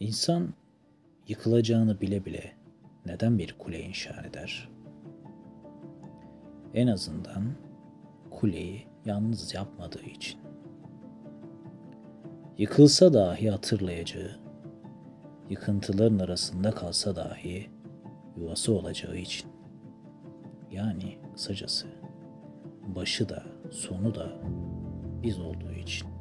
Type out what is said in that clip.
İnsan yıkılacağını bile bile neden bir kule inşa eder? En azından kuleyi yalnız yapmadığı için. Yıkılsa dahi hatırlayacağı, yıkıntıların arasında kalsa dahi yuvası olacağı için. Yani kısacası başı da sonu da biz olduğu için.